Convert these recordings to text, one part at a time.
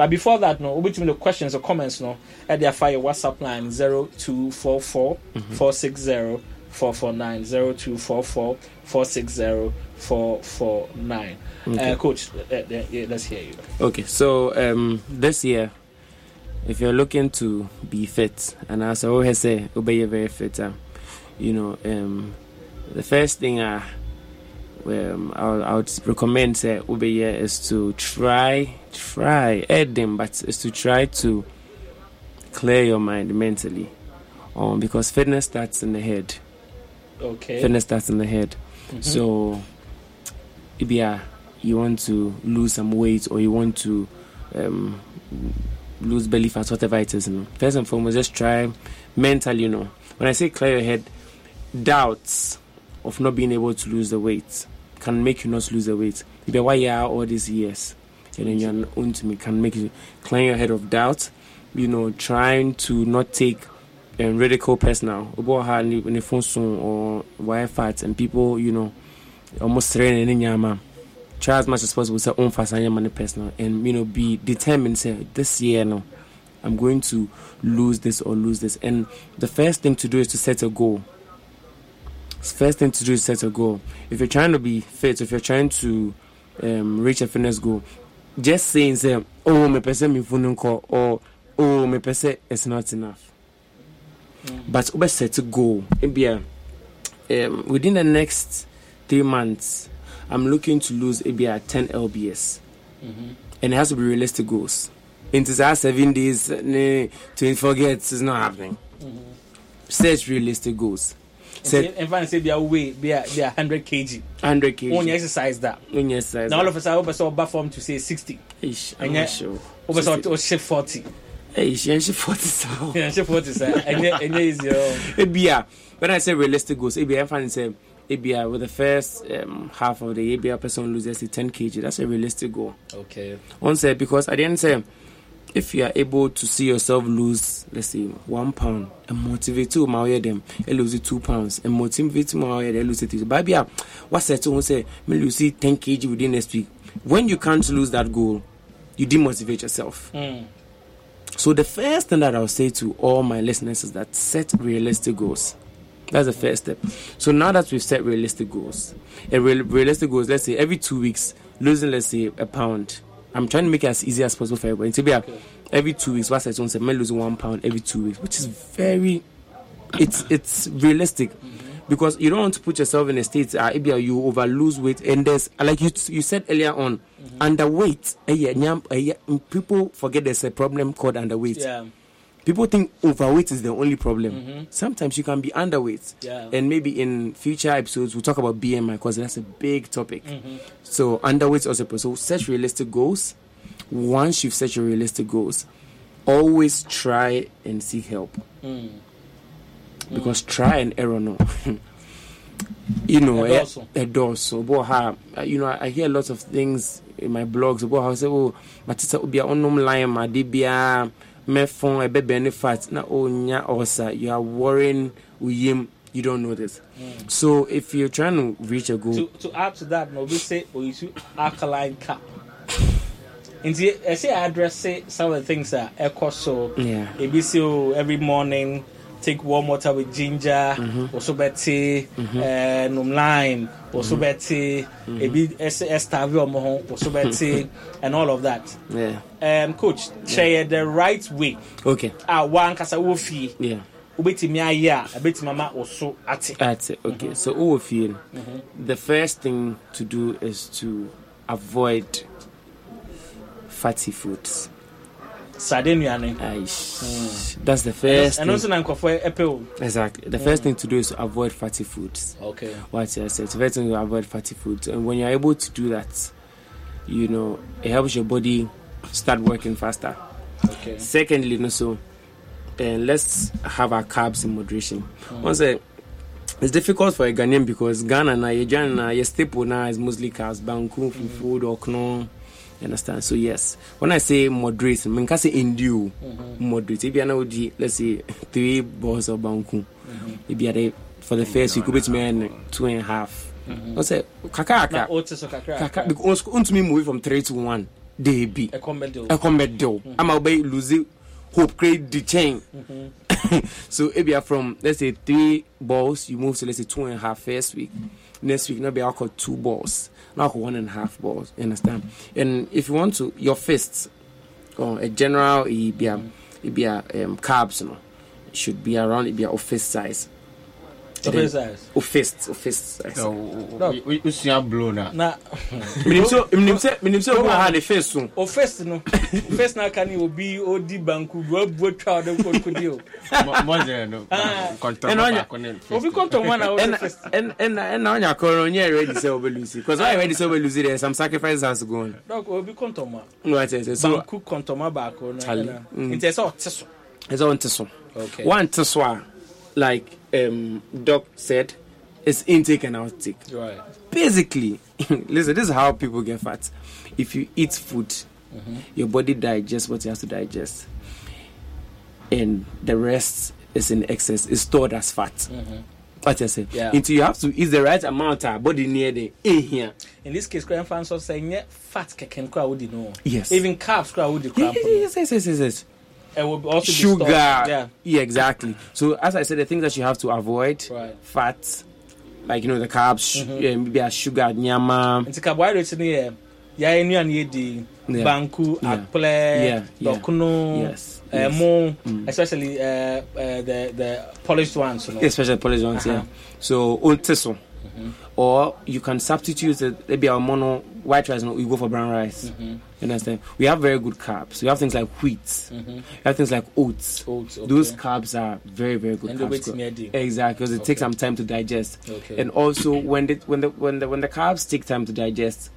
But before that, no, between the questions or comments, no, at their fire WhatsApp line 0244 460 449 0244 460 449. Okay. Uh, coach, uh, uh, yeah, let's hear you. Okay, so um, this year, if you're looking to be fit, and as I always say, obey very fit, uh, you know, um, the first thing I, um, I, would- I would recommend say obey is to try, try, add them, but is to try to clear your mind mentally, um, because fitness starts in the head. Okay. Fitness starts in the head. Mhm. So, if yeah, you want to lose some weight or you want to um, lose belly fat, whatever it is, you know, first and foremost, just try mentally. You know, when I say clear your head, doubts of not being able to lose the weight can make you not lose the weight. If why you are all these years, and then to me can make you clear your head of doubt. You know, trying to not take um, radical personal about how ni ni phone or wire fat and people you know almost training in nyama try as much as possible say own fast and money personal and you know be determined say this year no I'm going to lose this or lose this. And the first thing to do is to set a goal. First thing to do is set a goal. If you're trying to be fit if you're trying to um, reach a fitness goal just saying say oh me person me phone call or oh me person it's not enough. But over set a goal maybe uh, um, within the next three months i'm looking to lose maybe uh, 10 lbs Mhm. and it has to be realistic goals. Into that seven days ne, 24 gets is not happening. Set realistic goals set In fact, say be away, be a, be a 100 kg. 100 kg When you exercise that. when you exercise Now all of a sudden, over so perform to say 60. Ish, I'm and not yet- sure Over so or shift 40. hey she she 40 so Yeah, shift 40, sir. And yeah, and yeah, is your. ebia when i say realistic goals ebia i'm finding say ebia with the first um, half of the year ebia person loses say 10 kg that's a realistic goal Okay. one say because the end say if you are able to see yourself lose let's say one pound and motivate you ma them and lose it two pounds and motivate you ma them lose it but ebia what say to say me lose 10 kg within next week when you can't lose that goal you demotivate yourself Mm. so the first thing that I'll say to all my listeners is that set realistic goals. That's the first step. So now that we've set realistic goals, a real, realistic goals, let's say every two weeks, losing let's say a pound. I'm trying to make it as easy as possible for everybody. To be a- every two weeks, what's I say, me losing one pound every two weeks, which is very, it's it's realistic. Because you don't want to put yourself in a state uh, you over lose weight and there's like you you said earlier on underweight yeah, nyam- eh, yeah, people forget there's a problem called underweight Yeah. People think overweight is the only problem. Mhm. Sometimes you can be underweight. Yeah. And maybe in future episodes we'll talk about BMI because that's a big topic. Mhm. So underweight is also a. So set realistic goals. Once you've set your realistic goals, always try and seek help Mm. because try and error no. you know, eh, a dorsal. But how you know, I hear lots of things in my blogs about how say, oh, matita ubia onum line ma debia me phone a baby fat na onya osa. You are worrying uyim. You don't know this. So if you're trying to reach a goal, To, to add to that, no, we say we use alkaline cap. Nti ɛsɛ address say some of the things that ɛkɔ so. yeah, Ebi say oh, every morning take warm water with ginger, Mm-hmm. also bɛte num lime, bɛte Mm-hmm. ebi ɛsɛ ɛstave ɔmo ho, also bɛte and all of that. yeah. Um, coach, kyerɛ yɛ the right way Okay, a wankasa wɔ fie yeah. wobɛtumi ayɛ a ɛbɛtumi ama wo so ate. Okay, so who will feel? The first thing to do is to avoid fatty foods. Sade nnuane. Hmm. That's the first ɛno nso na nkɔfoɔ ɛpɛ o. Exactly. The hmm. first thing to do is to avoid fatty foods. Okay. What I said. The first thing to avoid fatty foods. And when you're able to do that, you know, it helps your body start working faster. Okay. Secondly, no, so and let's have our carbs in moderation. Hmm. Once uh, it's difficult for a Ghanaian because Ghana na your Ghana your staple now is mostly carbs, banku, food, or okno. You understand? So yes, when I say moderate, I mean can say endure? Moderate. If you are now the let's say three balls of banku, if you are for the first week, you could two and a half. I say kaka kaka. wote so kakra. kaka because untumi move from three to one? Deebi ɛkɔmɛdo ɛkɔmɛdew ama wobɛyɛ lose hope create the chain so if you are from let's say three balls you move to let's say two and a half first week. Next week now be alcohol two balls. Alcohol one and a half balls you understand? And if you want to your fists or a general it be, ebia um, carbs you know should be around it be fist size exercise of fist of fist size wosua blow na na menim sɛ menim sɛ menim sɛ obi wɔ ha ne face so o first no. O first na aka ne obi odi banku bi wabu atwa ɔde nkɔnkɔdi o. Mɔgyerɛ no Ah. kɔntɔn Ɛna ɔnya- baako ne obi kɔntɔn na ɛna o first ɛna ɛna ɛna ɔnya kɔrɔ ɔnyɛ ready sɛ ɔbɛlusi because ɔyɛ ready sɛ ɔbɛlusi there some sacrifices has to go on dɔk obi kɔntɔn ma no I tell you so banku kɔntɔn baako no Charlie. ɛna Mm. nti ɛsɛ ɔte so. Ɛsɛ ɔnte so. Okay. Wɔnte so a like um, doc said it's intake and outtake. Right. Basically listen this is how people get fat. If you eat food mm-hmm. your body digests what it has to digest. And the rest is in excess is stored as fat. Mm-hmm. What I say Yeah. until you have to eat the right amount a body near the in here. In this case kora ɛmfa nso sɛ nyɛ fat no kora wodi no. Yes. Even carbs kora wodi kora yes, yes, yes, yes, yes, it will also sugar yeah yeah exactly so as i said the things that you have to avoid right fats like you know the carbs sh- yeah, maybe a sugar nyama nti carbohydrates no yɛ yɛayɛ nnuane yɛdi Yeah. banku Yeah. akplɛ Yeah, yeah. dɔkono yes, uh, yes. Mm. especially uh, uh, the the polished ones you know. especially polished ones yeah Uh-huh. so onte so or you can substitute the maybe our mono white rice no you go for brown rice Mhm, you understand? We have very good carbs. We have things like wheat. Mhm. we have things like oats. Oats, okay. those carbs are very very good and the carbs adi exactly because it takes some time to digest. Okay. And also when the when the when the when the carbs take time to digest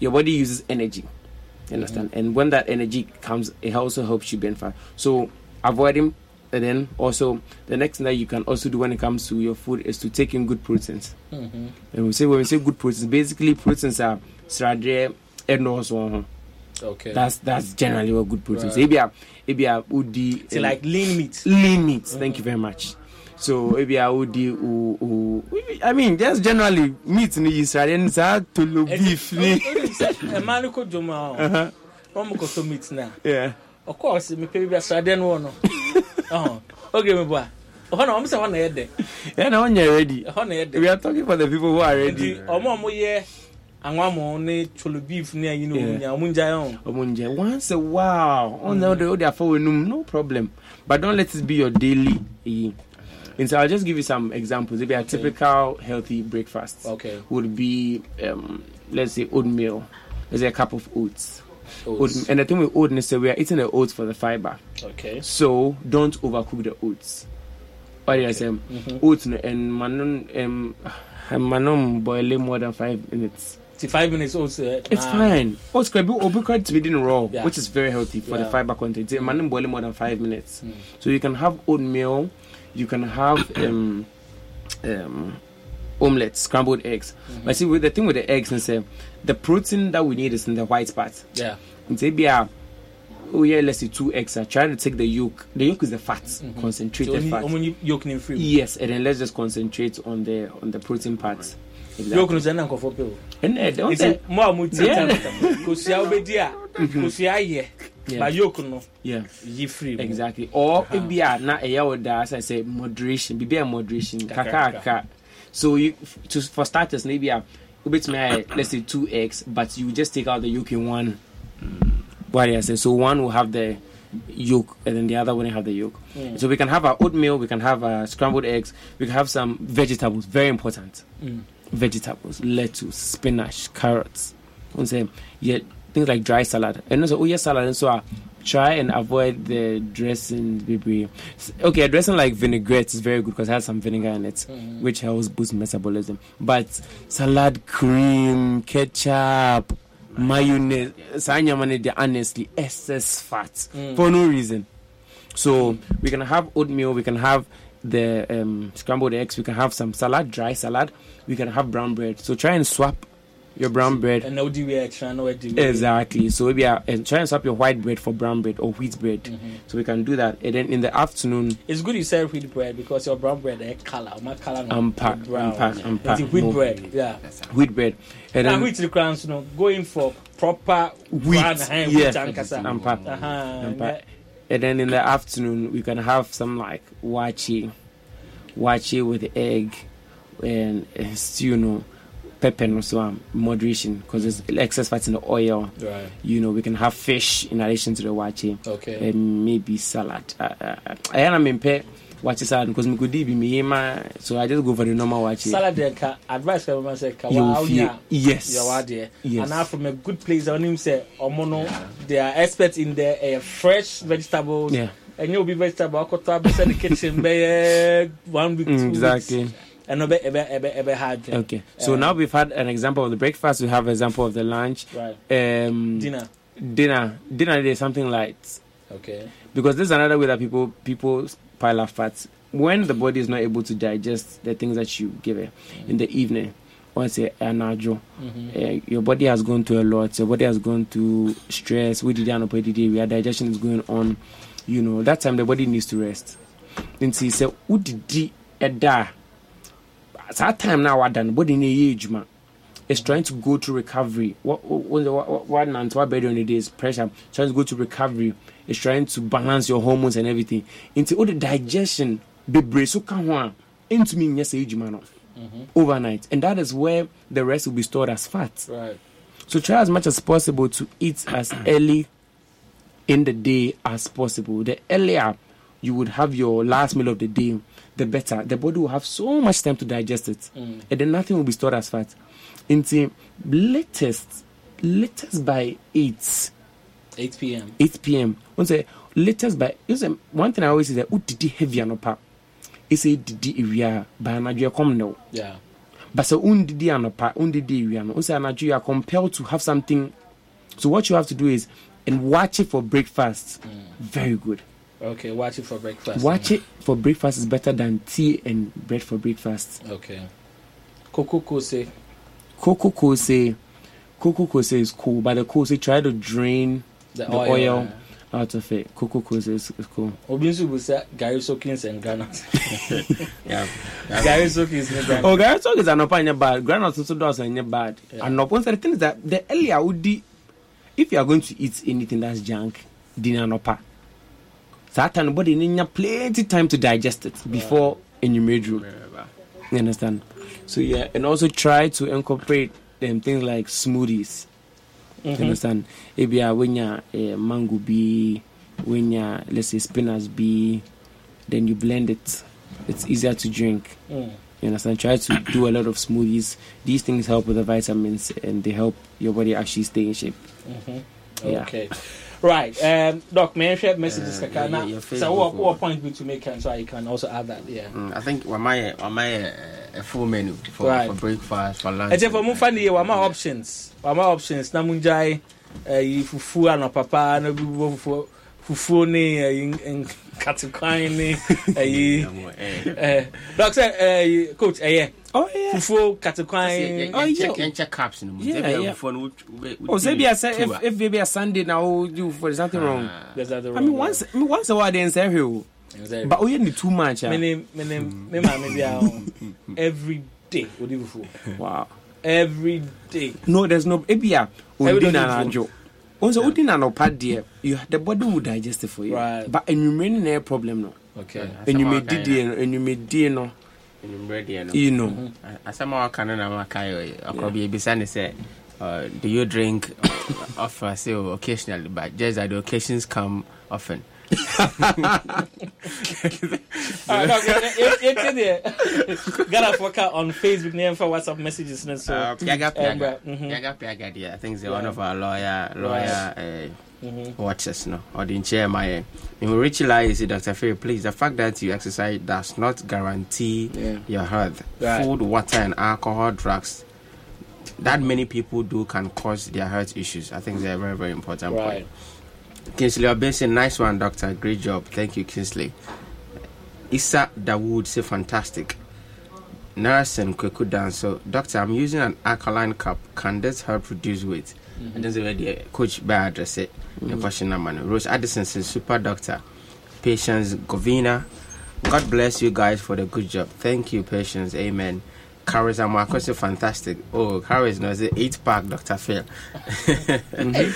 your body uses energy. You understand? And when that energy comes it also helps you burn fat. So avoiding and then also the next thing that you can also do when it comes to your food is to take in good proteins. Mhm. and we say when we say good proteins basically proteins are sradre and also okay that's that's generally what good proteins Right. maybe a maybe a udi It's like lean meat lean meat. Thank you very much. So maybe I would do. Uh, uh, I mean, just generally meat ni Israel and sa to lo beef ni. ɛma no kɔ dwom a Uh-huh. ɔ ɔmo kɔtɔ meat na Yeah. ɔkɔɔ sɛ mepɛ bi asradeɛ no wɔ no ɔhɔ oge me bo a ɔhɔ na ɔmo sɛ hɔ na yɛ dɛ Yeah, now when you're ready, ɛhɔ na yɛ we dɛ are talking for the people who are ready. nti ɔmo a ɔmo yɛ anwamo ne cholo beef ne ayi ne ɔmo Yeah. nya ɔmo ngya yɛn Omunje, once a wow, on the other they are for no problem. But don't let it be your daily. And so I'll just give you some examples. Maybe a typical healthy breakfast okay would be, um, let's say, oatmeal. Let's say a cup of oats. Oats. Oat, and the thing with oats is that we are eating the oats for the fiber. okay So don't overcook the oats. What do I say? Mhm. Oats and manon um manon boil it more than five minutes. Ti five minutes also. uh, It's fine. Oats can be obi to be raw, Yeah. which is very healthy for the fiber content. Mm. Manon boil it more than five minutes. Mm. So you can have oatmeal, you can have um um omelette, scrambled eggs. Mm-hmm. But see, with the thing with the eggs and say the protein that we need is in the white part. yeah Maybe uh, oh yeah, let's say two eggs. I try to take the yolk. The yolk is the fat, so concentrated only fat. ɔmo nyi yolk ne free Yes, and then let's just concentrate on the on the protein parts. Exactly. Yolk no sɛ na nkɔfɔ pe o And then don't nti say, mo a mo ti Yeah. tam kosua wobɛdi a kosua ayɛ Yeah. ba yolk no yeah, yi free mu. exactly. Or Uh-huh. maybe uh, na ɛyɛ wo da, as I say, moderation. Be a moderation. Kakra, Kaka kaka. So you to for starters maybe uh, bit me let's say two eggs, but you just take out the yolk in one. What do I say? So one will have the yolk, and then the other wouldn't have the yolk. Mm. So we can have our oatmeal, we can have our scrambled eggs, we can have some vegetables. Very important. Mm. Vegetables, lettuce, spinach, carrots. And say, yeah, things like dry salad. And also, oh yeah, salad. And so uh, try and avoid the dressing, baby. Okay, a dressing like vinaigrette is very good because it has some vinegar in it, Mhm. which helps boost metabolism. But salad cream, ketchup, mayonnaise, sanya honestly, excess fat Mm. for no reason. So we can have oatmeal, we can have the um, scrambled eggs, we can have some salad, dry salad, we can have brown bread. So try and swap your brown bread. And now do we extra no do Exactly. So maybe uh, and try and swap your white bread for brown bread or wheat bread. Mm-hmm. So we can do that. And then in the afternoon, It's good you said wheat bread because your brown bread eh color, my color no Ampa, brown. ampa, ampa. It's wheat No. bread. Yeah. wheat bread. And Now then wheat the crowns, you know, going for proper wheat. brown, eh, yeah. wheat and kasa. Ampa. Uh-huh. Ampa. And then in the afternoon, we can have some like waakye, waakye with egg and stew, you know, pepper and so on, moderation because there's excess fat in the oil. Right. You know, we can have fish in addition to the waakye. Okay. and maybe salad. Uh, uh, uh, I am in waakye salad because me could be me ma, so I just go for the normal waakye. Salad then ka advice ka mama say ka You wa will feel unya yes. your word Yes. And now from a good place on him say omono they are experts in the uh, fresh vegetables. Yeah, And you'll be vegetable akota be in the kitchen be one week two mm, weeks. exactly. And no be ebe ebe ebe hard. Okay, so Um, now we've had an example of the breakfast. We have an example of the lunch. Right. Um, Dinner. dinner, dinner is something light Okay. because this is another way that people people pile up fat when the body is not able to digest the things that you give it in the evening. Once a anajo, Mm-hmm. uh, your body has gone through a lot. Your body has gone through stress. We did your digestion is going on. You know that time the body needs to rest. Then see, "Who did da?" That time now, what done? Body need age, man. It's trying to go to recovery. What what what what what, what better on the day is pressure. Trying to go to recovery. It's trying to balance your hormones and everything. Into all the digestion, the brain so can one into me yes age man overnight, and that is where the rest will be stored as fat. Right. So try as much as possible to eat as early in the day as possible. The earlier you would have your last meal of the day, the better. The body will have so much time to digest it, Mm. and then nothing will be stored as fat. Until latest, latest by eight, 8 p.m. 8 p.m. One say latest by you say one thing I always say that did heavy up? It's a didi area by an come now. Yeah. But so undidi anopa, undidi wiano. Unsa anaju you are compelled to have something. So what you have to do is and watch it for breakfast. Mm. Very good. Okay. Watch it for breakfast. Watch it for breakfast is better than tea and bread for breakfast. Okay. Coco Kose. Cocoa kose, cocoa kose is cool, but the kose try to drain The, the oil. oil, out of it. Cocoa kose is, cool. Obi nso bu sɛ Gary Soakins and Ghana. Yeah. Gary Soakins and Ghana. Oh, is anopa in your bad. Granite also does your bad. Yeah. And no, one the thing is that the earlier would be, if you are going to eat anything that's junk, dinner anopa. That time, body need plenty time to digest it before your bedroom. You understand? So yeah, and also try to incorporate them things like smoothies. You Mhm. understand? Maybe uh, when you uh, mango be, when you let's say spinach be, then you blend it. It's easier to drink. Mm. You understand? Try to do a lot of smoothies. These things help with the vitamins and they help your body actually stay in shape. Mhm. Yeah. Okay. Right. Um, Doc, may I share messages? Uh, Kaka? yeah, Now, yeah, your so, Facebook what, one. what point we to make and so I can also add that? Yeah. Mm, I think we might we might uh, a full menu for, Right. for breakfast for lunch. ɛkyɛ fɔ mo fa ne yɛ wama options wama options na mo ngyae ɛyi fufuo anɔpapa na bi bɔ fufuo fufuo ne ɛyi nkatekwan ne ɛyi ɛɛ dɔk sɛ ɛyi coach ɛyɛ Oh yeah. fufuo katekwan Oh, yeah. Check check caps no. Yeah, yeah. Phone, Oh, say be a say if if maybe a Sunday now oh, you for there's nothing wrong. There's nothing I mean wrong once I mean, once a while they say here, Exactly. but oh you need too much. ah. mene mene me maame bi a every day odi fufuo Wow. every day No, there's no ebia Every odi day na food. Anjo. Also, odi na no pad there. The body will digest it for you. Right. But and you remain no problem no. okay And you may did and you may did no. ready no. You know. asɛm a waka no na makae ɔkɔ bi ebisa ne sɛ uh, do you drink often say oh, occasionally but just that the occasions come often No, yɛ- yɛ- yɛtie deɛ ghanafoɔ ka on facebook ne yɛmfa whatsapp messages no so Uh, Piaga Piaga. Um. Piaga Piaga, dear. I think Yeah. one of our lawyer lawyer uh, Mhm. watchers, no, or the chair. My, Richie Lai is Dr. Ferry. Please, the fact that you exercise does not guarantee Yeah. your health. Right. Food, water, and alcohol, drugs. That many people do can cause their health issues. I think they're a very, very important right point. Kingsley Obese, nice one, doctor. Great job. Thank you, Kingsley. Issa Dawood, say fantastic. Narsen Kweku. So, doctor, I'm using an alkaline cup. Can this help reduce weight? Mm-hmm. And then already coach by address it. The question number. Rose Addison says, Super doctor. Patience Govina. God bless you guys for the good job. Thank you, Patience. Amen. Carries and Marcos are fantastic. Oh, Carries knows it. Eight pack, Dr. Phil. Senior.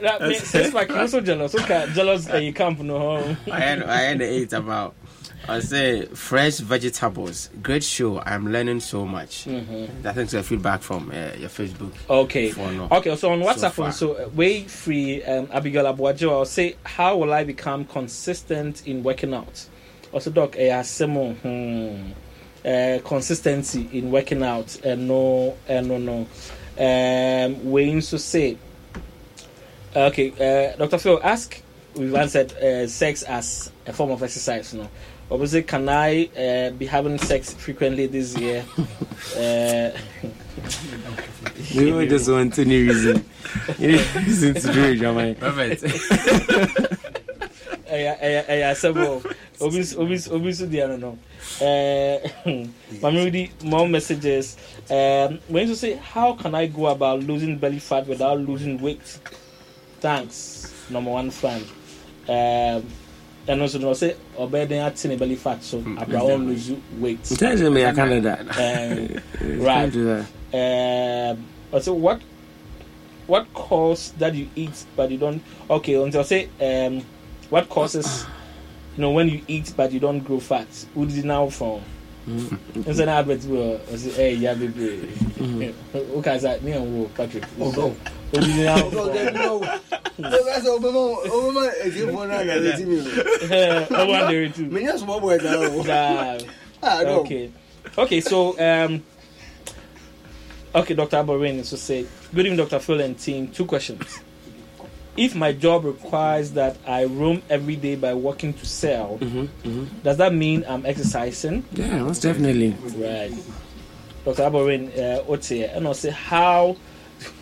That means six pack. I'm so jealous. Okay, jealous. Uh, you camp no home. I had I had eight about. I say fresh vegetables. Great show. I'm learning so much. Mm-hmm. I think so. Feedback from uh, your Facebook. Okay. Okay, so on WhatsApp, far. so, uh, way free um, Abigail Abuajo, I'll say, how will I become consistent in working out? Also, Doc, eh, simo, hmm, uh, consistency in working out, and no, and no, no. Um, we to say, okay, uh, Dr. Phil, ask, we've answered uh, sex as a form of exercise, no? Obviously, can I uh, be having sex frequently this year? uh, We were just want any reason. Any reason to do it, Jamai. Perfect. ɛyɛ ɛyɛ ɛyɛ asɛm o obi s- obi s- obi so deɛ no. No ɛɛ maame ready more messages um, when you say how can I go about losing belly fat without losing weight? Thanks number one fan. Um, ɛno nso no ɔsɛ ɔbɛyɛ den ate ne belly fat so abra wɔn lose weight. Tell them I Canada. um, right Can't do that. um, say what what cause that you eat but you don't okay until I say um what causes you know when you eat but you don't grow fat who did it now from it's an advert where I say hey yeah baby okay so me and wo Patrick Oh, go. who did it now No, there from you go. That's Obama. Obama is here for now. Let's see I wonder it too Me just small boy now. Nah. Ah, no. Okay. Okay, so um Okay, Dr. Aborin so say good evening, Dr. Phil and team. Two questions. If my job requires that I roam every day by walking to sell, hmm hmm does that mean I'm exercising? Yeah, most definitely. Right. Dr. Aborin, uh, here? And I'll say how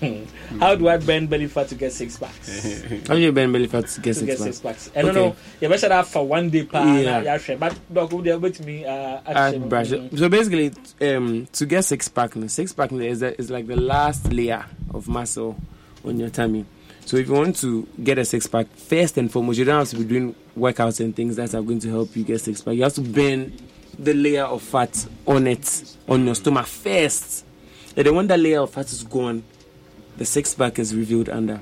how do I burn belly fat to get six packs? How do you bend belly fat to get to six get packs? six packs. I don't know. You better that for one day per Yeah. but Doc, would you with me? Uh, action? brush. So basically, um, to get six pack, six pack is, the, is like the last layer of muscle on your tummy. So if you want to get a six pack, first and foremost, you don't have to be doing workouts and things that are going to help you get six pack. You have to burn the layer of fat on it on your stomach first. And then when that layer of fat is gone, the six pack is revealed under.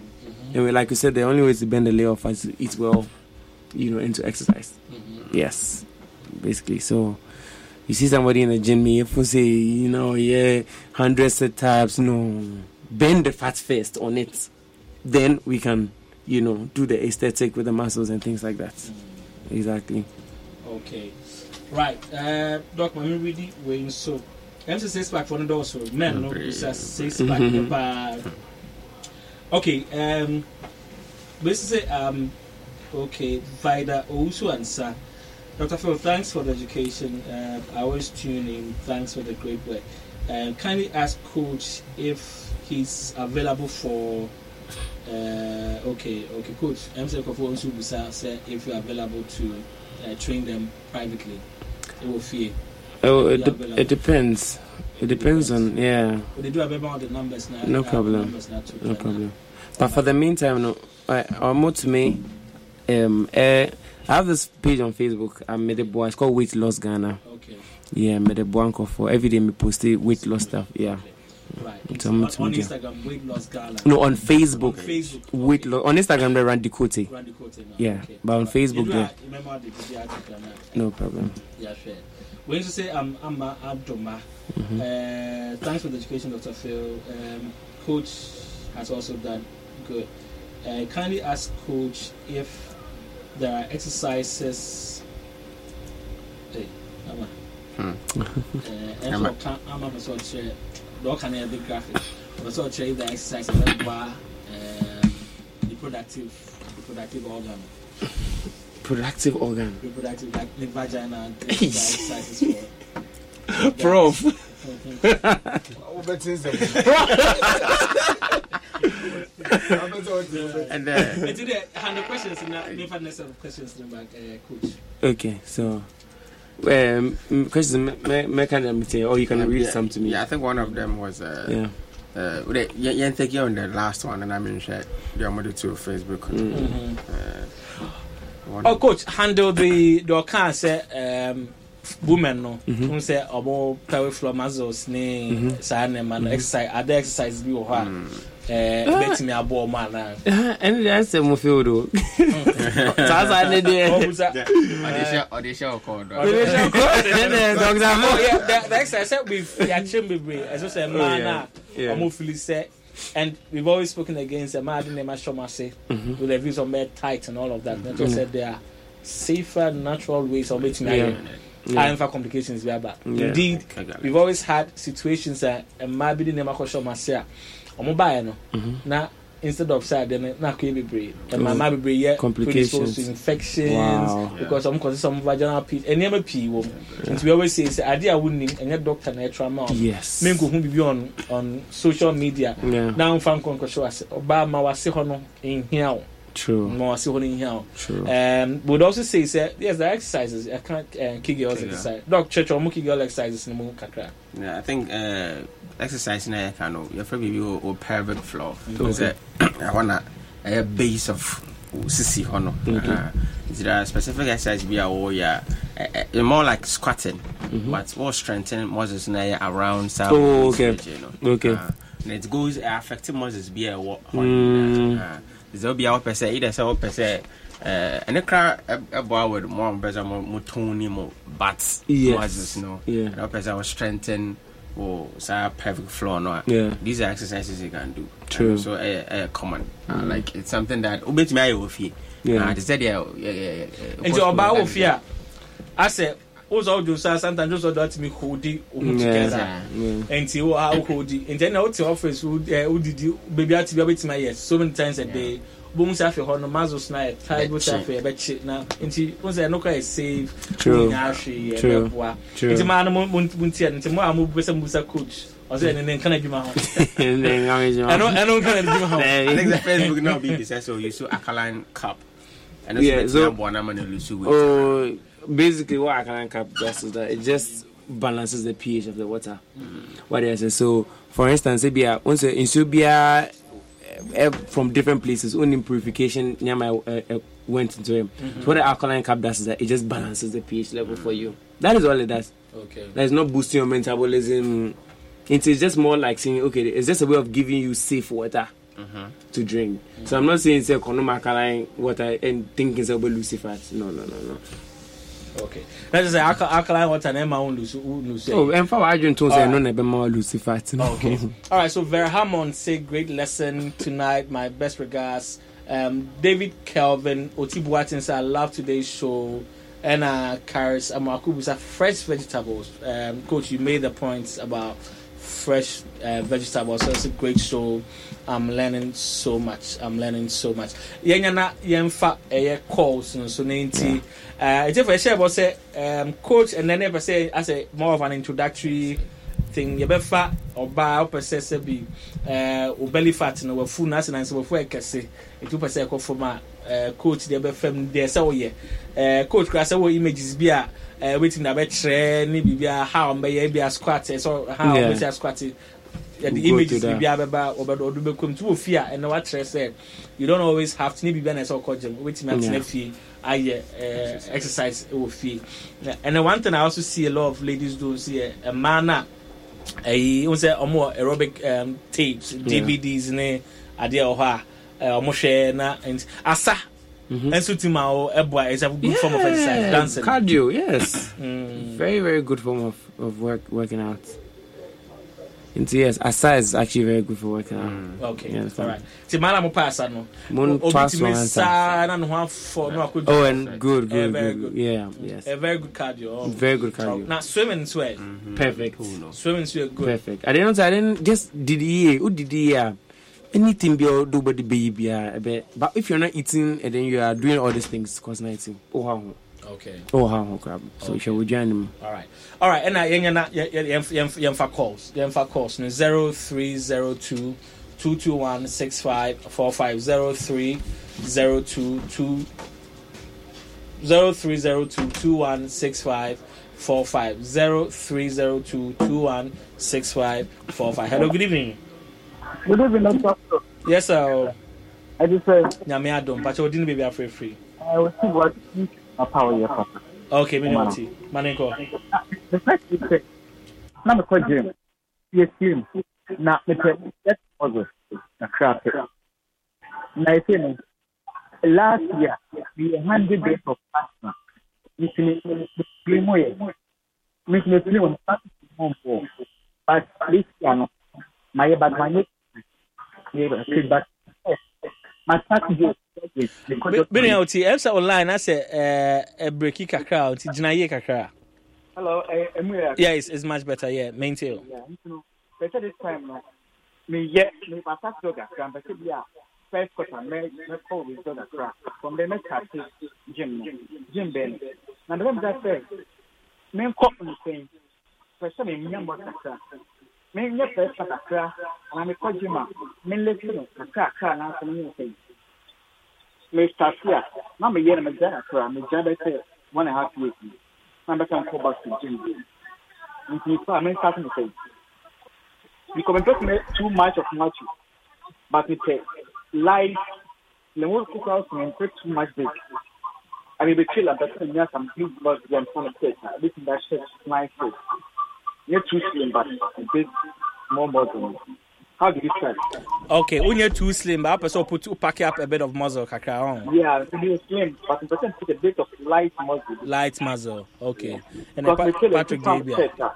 And we- like you said, the only way to burn the layer of fat is to eat well, you know, and to exercise. Mm-hmm. Yes, basically. So you see somebody in the gym, me, if you say, you know, yeah, hundred set ups, no, bend the fat first on it, then we can, you know, do the aesthetic with the muscles and things like that. Exactly. Okay. Right. Uh, Doc, my really weighing so. I'm saying six pack for the door, so men no it's a six pack. Okay. Um. Basically, um. Okay. Vida also answer. Dr. Phil, thanks for the education. Uh, I always tune in. Thanks for the great work. Um, kindly ask Coach if he's available for. Uh, okay, okay, Coach. I'm saying for also say if you're available to uh, train them privately. It will fear. Oh, it, de- it depends. It depends on yeah, But they do have about the numbers now. No uh, problem. Numbers now too, no now. problem. But for the meantime, no, I, I'm more to me. Um, uh, I have this page on Facebook. I'm made boy. It's called Weight Loss Ghana. Okay. Yeah, made a boy for every day. Me post weight loss stuff. Yeah. Right. It's So on on, on media. Instagram, weight loss gala. No, on Facebook. On Facebook. Weight okay. loss on Instagram. They run Decote. Randy Cote now. Yeah, okay. but on Right. Facebook You do there. have- Remember the video article now. No problem. Yeah, sure. When you say I'm I'm a Abdoma, Mhm. uh, thanks for the education, Dr. Phil. Um, Coach has also done good. Uh, kindly ask Coach if there are exercises. Hey, Amma. Hmm. Uh, and Amma. so can I'm of dog can have big graphic. But sort of if the exercise is very well, um, the productive, the productive organ, Productive organ. reproductive like the vagina and things, the exercises for. Prof. Oh, but since then. And uh, It's the hand the questions in that. Me find next questions in the back, uh, coach. Okay, so Um, mm, questions, me, me, me kind or you can read yeah, some to me. Yeah, I think one of them was. Uh, Yeah. Uh, wait, yeah, yeah, take you on the last one, and I mean, share the Amadu to Facebook. Mm. Uh, one oh coach handle the the ɔka sɛ um, women no n sɛ ɔmo pelvic floor muscles ne Mhm. saa nneɛma no exercise other exercise bi wɔ hɔ a Mm. ɛɛ bɛtumi aboɔ ɔmo anaa ɛne deɛ asɛ mo feel do saa saa ne deɛ ɔbusa Audition, audition called. Oh, yeah. ɛne oh dɔkta yeah the, the exercise sɛ we yɛakyerɛ bebree ɛso sɛ mmaa no a Yeah. ɔmo fili sɛ and we've always spoken against mmaa de nneɛma hyɛ ɔmo Mhm. with the views on bed tight and all of that and so Mm. said there are safer natural ways of making Yeah. Yeah. a ɛmfa complications bi aba Yeah. indeed we've always had situations a mmaa bi de nneɛma kɔhyɛ ɔmo ase a ɔmo baeɛ no na instead of say adeɛ no na akɔyɛ bebree Mm. mmaa bebree yɛ Complications. predisposed to infections. Wow. because ɔmo kɔsi some vaginal pee. Nneɛma pii wɔ mu nti we always say sɛ adeɛ a wonim ɛnyɛ doctor na ɛtra ma ɔmo yes. Me nkohu bibi on on social media. Yeah. Na nfa nkɔnkɔhyɛ ase ɔbaa ma wase hɔ no nhia wo true ma wase hɔ no nhia wo true um, would also say say yes the exercises I can't uh, kegels Kegel. exercise doc church ɔmo kegel exercises no mu kakra Yeah, I think uh, exercise na yɛ ka no yɛfrɛ biribi wɔ wɔ pelvic floor Okay. sɛ ɛhɔ na ɛyɛ base of wo sisi hɔ no Okay. Uh, nti there are specific exercise bi a wɔyɛ a ɛ- ɛ- more like squatting Mhm. but wɔ strengthen muscles na yɛ around saa Oh, waist okay. region no. Okay. Uh, na it goes ɛ affect muscles bi a ɛwɔ hɔ Mm. no sɛ obi a wɔpɛ sɛ either sɛ wɔpɛ sɛ uh, ɛne kra ɛ- ɛboa with mo a mopɛ sɛ mo mo tone mo butt Yes. muscles no yeah. And wopɛ sɛ wo strengthen wo saa pelvic floor no. A yeah. These are exercises you can do. True. And so ɛyɛ ɛyɛ common. Uh, like it's something that wobɛtumi ayɛ wɔ fie yeah. Ah, te sɛ deɛ nti ɔbaa wɔ fie a asɛ wosɔ wodwo so a sometimes wosɔ do atumi hodi Yeah. together. Nti wo a wokɔdi nti ɛna wote office wo- wodidi baabi ate bi a wobɛtumi ayɛ so many times a day wobɛhu sɛ afei hɔ no muscles no ayɛ tight wo sɛ afei ɛbɛkye na nti wo sɛ ɛno yɛ wonya ahwee True. ɛbɛboa nti maa no mo- mo- montiɛ no nti mo a mobɛ sɛ mobusa coach ɔsɛ ɛne ne nka no adwuma ho ɛno ɛno nka no adwuma ho I think the Facebook now be the so you so alkaline cup. And Yeah, yeah, so- so one I'm gonna lose weight. Oh, basically, what Alkaline Cap does is that it just balances the pH of the water. What I say. So, for instance, if you once in Subia from different places, only purification Nyama uh, uh, went into him. So, what the alkaline cap does is that it just balances the pH level for you. That is all it does. okay That is not boosting your metabolism. It is just more like saying, okay, it's just a way of giving you safe water Mhm. to drink. So I'm not saying say economic alkaline water and thinking it's about Lucifer. No, no, no, no. Okay kyerɛ sɛ alka- alkaline water wo lose wo lose Oh, and for I drink to say Alright. no never more lose fat. Okay. All right. So Vera Hammond say great lesson tonight. My best regards. Um, David Kelvin Otibuatin say I love today's show. And uh, Karis Amakubusa fresh vegetables. Um, Coach, you made the points about fresh uh, vegetables. So it's a great show. I'm learning so much. I'm learning so much. Yɛnya na yɛmfa ɛyɛ calls no so ne nti. Uh, it's for share say um, coach and then ever say as a more of an introductory thing yɛbɛfa ɔbaa wopɛ sɛ sɛ bi ɛɛ o belly fat no wafu no ase na sɛ wafu ɛkɛse etu wopɛ sɛ ɛkɔ fam a ɛɛ coach deɛ bɛfam no deɛ sɛ woyɛ ɛɛ coach kora sɛ wɔ images bi a ɛɛ wetumi na bɛkyerɛ ne biribi a how ɔmbɛyɛ bi a squat ɛsɛ how Yeah. ɔbɛsi a squat yɛde go images to that. biribi a bɛba ɔbɛdɔ ɔdo bɛkɔm tu wɔ fie a ɛna wakyerɛ sɛ you don't always have to ne biribi a na ɛsɛ ɔkɔ gym wetumi Yeah. atena fie ayɛ exercise wɔ fie and one thing I also see a lot of ladies do see a man a ɛyi n sɛ ɔmo wɔ aerobic um, tapes dvds ne adeɛ wɔ hɔ a ɔmo hwɛ na nti asa Mhm. nso ti ma o ɛboa it's a good form of exercise dancing Cardio, yes. Mm. Very, very good form of, of work working out. And so, yes, Asa is actually very good for working out. Mm. okay Yeah, it's all fine. right ti maa na mo pa asa no Mon obi twice ti mi one time. saa na ne ho afɔ na wakɔ Oh, and good, good, very good, good. good. Yeah, yes. a very good cardio oh. Very good cardio. na swimming nso ɛ Mhm. Perfect. Cool, swimming nso yɛ good Perfect. I didn't I didn't just did yeah, who did yeah. Anything be do but the baby yeah, but if you're not eating and then you are doing all these things cause nineteen. Oh how okay oh how crap. So Okay. if you join him. All right. All right. And yɛnyɛ na yɛ- yɛ- yɛmf- yɛmf- yɛmfa calls. Yɛmfa calls no 0302 221 6545 0302 0302 2165 45 0302 216545. Hello, good evening. Good evening, Doctor. Yes, sir. I just said, Nyame adom. Pacho didn't be free free. I will see what my power here. Papa. Okay, me know ti. Manenko. The first thing is, now I'm going gym. Yes, gym. Now, me tell you, that's also a crap. Now, I say, no, last year, we had 100 days of fasting. Which means, we more. Which means, we were fasting home for. But this year, no, my bad money, but my strategy is because Bini ya uti. Emsa online I say eh breaki kakra uti jina ye kakra. Hello, eh, Emilia. Yeah, it's, it's much better. Yeah, maintain. Yeah, you know, better this time no. Me yet me pasa dog a cram, but yeah, first quarter me me call with dog a cram. From the next start gym no. gym ben. Na the that say me call me saying first me me nyamba kakra. Me nye first quarter kakra, na me call gym a me listen no kakra kakra na so me say. Me start here. Na me yɛ na me gya kakra, me gya bɛ say one and a half weeks. Na bɛ kan call back to gym. nti fa me start me say because me just make too much of much but me say life le mo cook out me take too much big I mean, be chill and that's me some big boss them from the place. This is that shit my face. You're too slim, but a bit more modern. How do you try? Okay, when you're too slim, but person put to pack up a bit of muscle kakra on. Yeah, to be slim, but in person put a bit of light muscle. Light muscle. Okay. And then pa- Patrick Gabia. uh,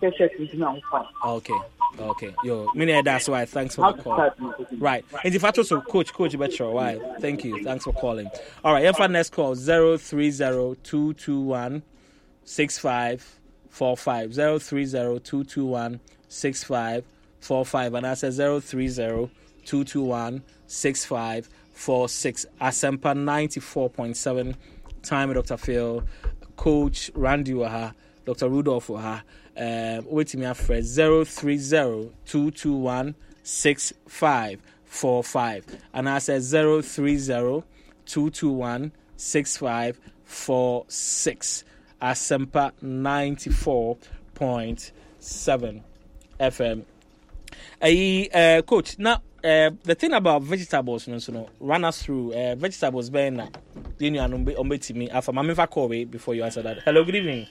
shirt, shirt, is now fine. Okay. Okay. Yo, many that's why. Thanks for How the call. start? Right. And if I told so coach, coach better why? Thank you. Thanks for calling. All right, for next call 030-221-6545. 030-221-6545 and I said 030-221-6546. Asempa 94.7 time with Dr. Phil, Coach Randy Waha, Dr. Rudolph Waha. Um, wait me after 030-221-6545 and I said 030-221-6546. Asempa 94.7 FM. Hey, uh, coach, now uh, the thing about vegetables, no, so no, run us through uh, vegetables. Ben, then you are on to me. After my member call before you answer that. Hello, good evening.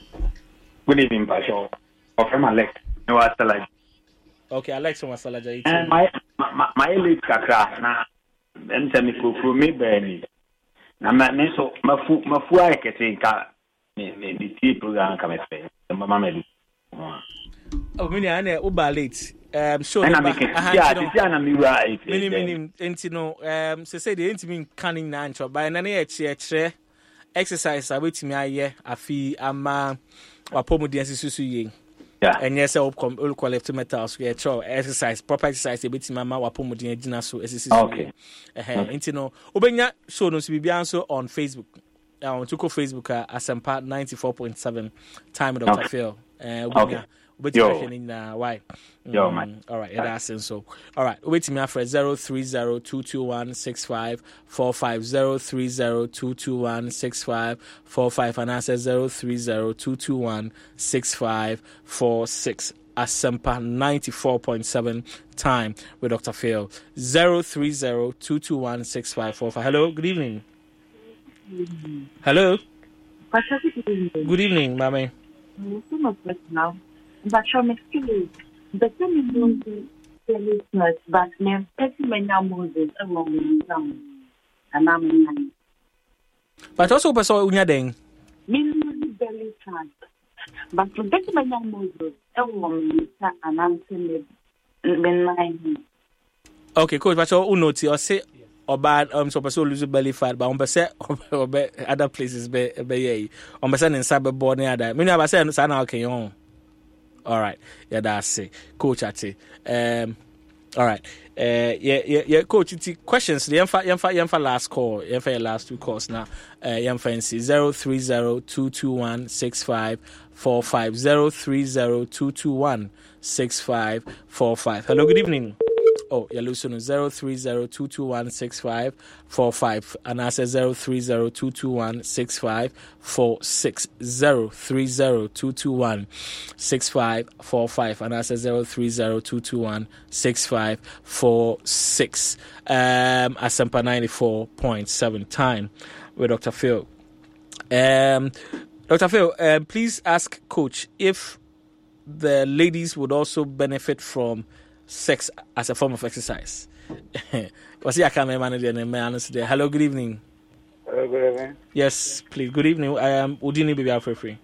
Good evening, Pastor. Ọ̀fẹ́ Alex. Ní wàá sẹ́la. Okay, Alex from Asalaja. Ẹ máa máa late kakra na ntẹ mi kurokuro mi bẹ̀rẹ̀ ni. Na mẹ mi nso mafu mafu ayẹ kẹsẹ̀ nka mi mi mi tie program ka mi fẹ́. Ẹ mọ mama mi. Oh, mini ane uba late. Um, show Ẹna no mi ba- kẹ aha, titi a nti no- titi a na mi wura ẹ mini mini nti no um se say the ntimi nka ne nyinaa nkyerɛ ba ɛna ne yɛ kyerɛkyerɛ exercise a wobɛtumi ayɛ afi ama wapɔmuden asisi so yie ɛnyɛ sɛ wokɔ left metal so yɛkyerɛ exercise proper exercise yɛbɛtumi ama wapɔmuden agyina so asisi so Okay. yie ɛhɛ nti no wobɛnya show no nso biribiara nso on facebook uh, on tukɔ facebook a asɛmpa 94.7 time with dr. Okay. phil. Uh, Okay. wobɛnya wobɛtumi ahwɛ no nyinaa Mm, man. all right yɛda ase nso all right wobɛtumi afrɛ 030 2216545 anaasɛ 030 Asempa 94.7 time with Dr. Phil. 030 Hello, good evening. Hello, good evening, Mami. now. But from experience, the same Moses listeners, but me petty many Moses along some. And I'm in But also, person unya den. me very sad. But from petty many Moses along and I'm saying nine. Okay, coach, but so uno ti or say or bad um so person lose belly fat, but on person or other places be be yeah. On person in cyber board near that. Me never say say na okay on. All right, yeah, that's it. Coach, at Um, all right. Uh, yeah, yeah, yeah, coach. It's questions. The yemfa, yemfa, yemfa last call. Your last two calls now. Uh, yemfa NC zero three zero two two one six five four five zero three zero two two one six five four five. Hello, good evening. Oh so no 0302216545 anaasɛ 0302216546 0302216545 anaasɛ 0302216546 um, Asempa 94.7 time with Dr. Phil. Um, Dr. Phil, uh, please ask Coach if the ladies would also benefit from sex as a form of exercise. Was he a cameraman Hello, good evening. Hello, good evening. Yes, please. Good evening. I am Udini Baby Alfred Free.